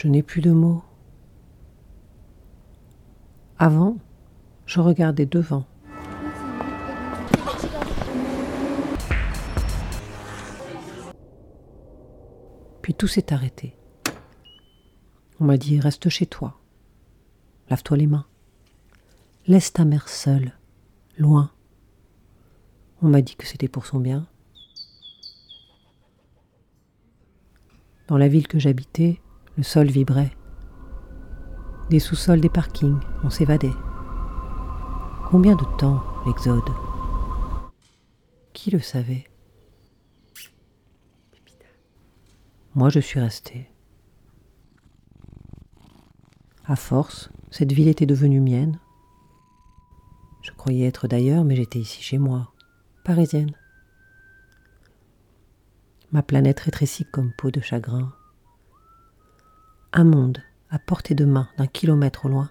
Je n'ai plus de mots. Avant, je regardais devant. Puis tout s'est arrêté. On m'a dit reste chez toi. Lave-toi les mains. Laisse ta mère seule, loin. On m'a dit que c'était pour son bien. Dans la ville que j'habitais, le sol vibrait. Des sous-sols des parkings, on s'évadait. Combien de temps l'exode? Qui le savait? Moi je suis resté. À force, cette ville était devenue mienne. Je croyais être d'ailleurs, mais j'étais ici chez moi, parisienne. Ma planète rétrécit comme peau de chagrin. Un monde à portée de main d'un kilomètre au loin.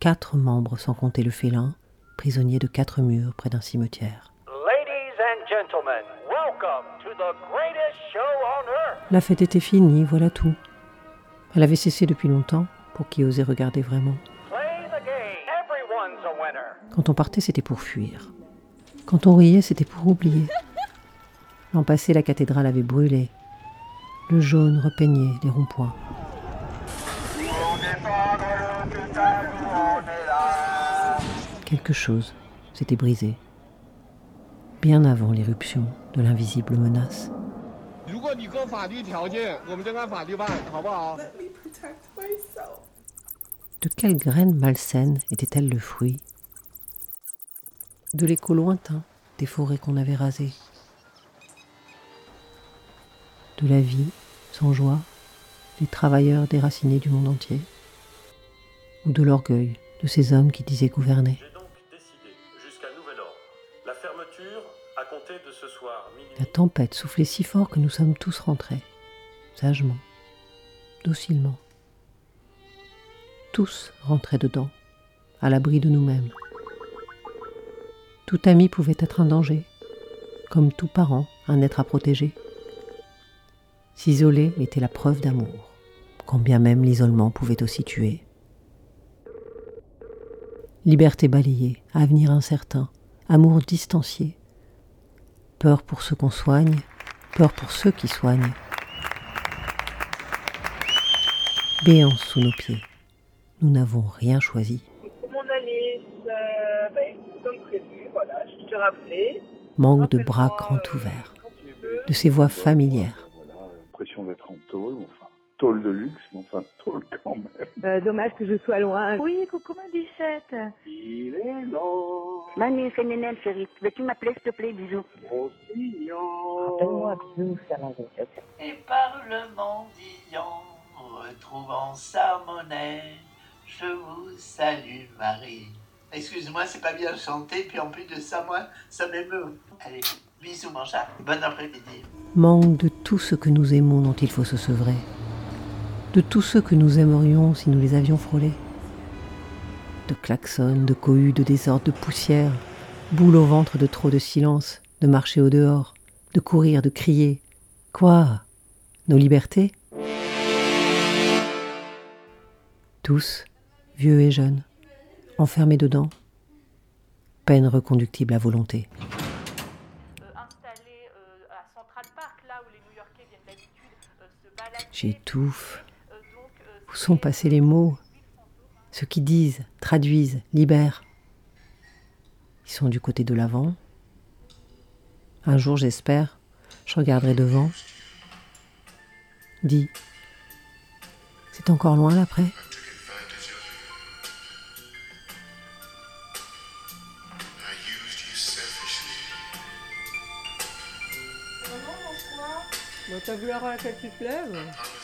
Quatre membres sans compter le félin, prisonnier de quatre murs près d'un cimetière. La fête était finie, voilà tout. Elle avait cessé depuis longtemps, pour qui osait regarder vraiment. Quand on partait, c'était pour fuir. Quand on riait, c'était pour oublier. L'an passé, la cathédrale avait brûlé. Le jaune repeignait les ronds-points. Quelque chose s'était brisé, bien avant l'éruption de l'invisible menace. De quelle graine malsaine était-elle le fruit? De l'écho lointain des forêts qu'on avait rasées. De la vie sans joie des travailleurs déracinés du monde entier Ou de l'orgueil de ces hommes qui disaient gouverner. La tempête soufflait si fort que nous sommes tous rentrés, sagement, docilement. Tous rentraient dedans, à l'abri de nous-mêmes. Tout ami pouvait être un danger, comme tout parent un être à protéger. S'isoler était la preuve d'amour, quand bien même l'isolement pouvait aussi tuer. Liberté balayée, avenir incertain, amour distancié, peur pour ceux qu'on soigne, peur pour ceux qui soignent. Béance sous nos pieds. Nous n'avons rien choisi. Mon Alice, euh, ben, comme prévu, voilà, je te rappelais. Manque de bras grands ouverts, de ces voix familières. Tôle quand même. Euh, dommage que je sois loin. Oui, coucou ma bichette. Il est long, Manu, c'est Nénel, chérie. Veux-tu m'appeler, s'il te plaît, bisous. Donne-moi bisous, Fernandez. Et par le mendiant, retrouvant sa monnaie, je vous salue Marie. Excuse-moi, c'est pas bien chanté, puis en plus de ça, moi, ça m'émeut. Allez, bisous mon chat, bon après-midi. Manque de tout ce que nous aimons dont il faut se sevrer. De tous ceux que nous aimerions si nous les avions frôlés. De klaxons, de cohues, de désordre, de poussière, boule au ventre de trop de silence, de marcher au dehors, de courir, de crier. Quoi? Nos libertés? Tous, vieux et jeunes, enfermés dedans, peine reconductible à volonté. d'habitude se balader. J'étouffe. Où sont passés les mots Ceux qui disent, traduisent, libèrent. Ils sont du côté de l'avant. Un jour, j'espère, je regarderai devant. Dis, c'est encore loin l'après? Tu te lèves?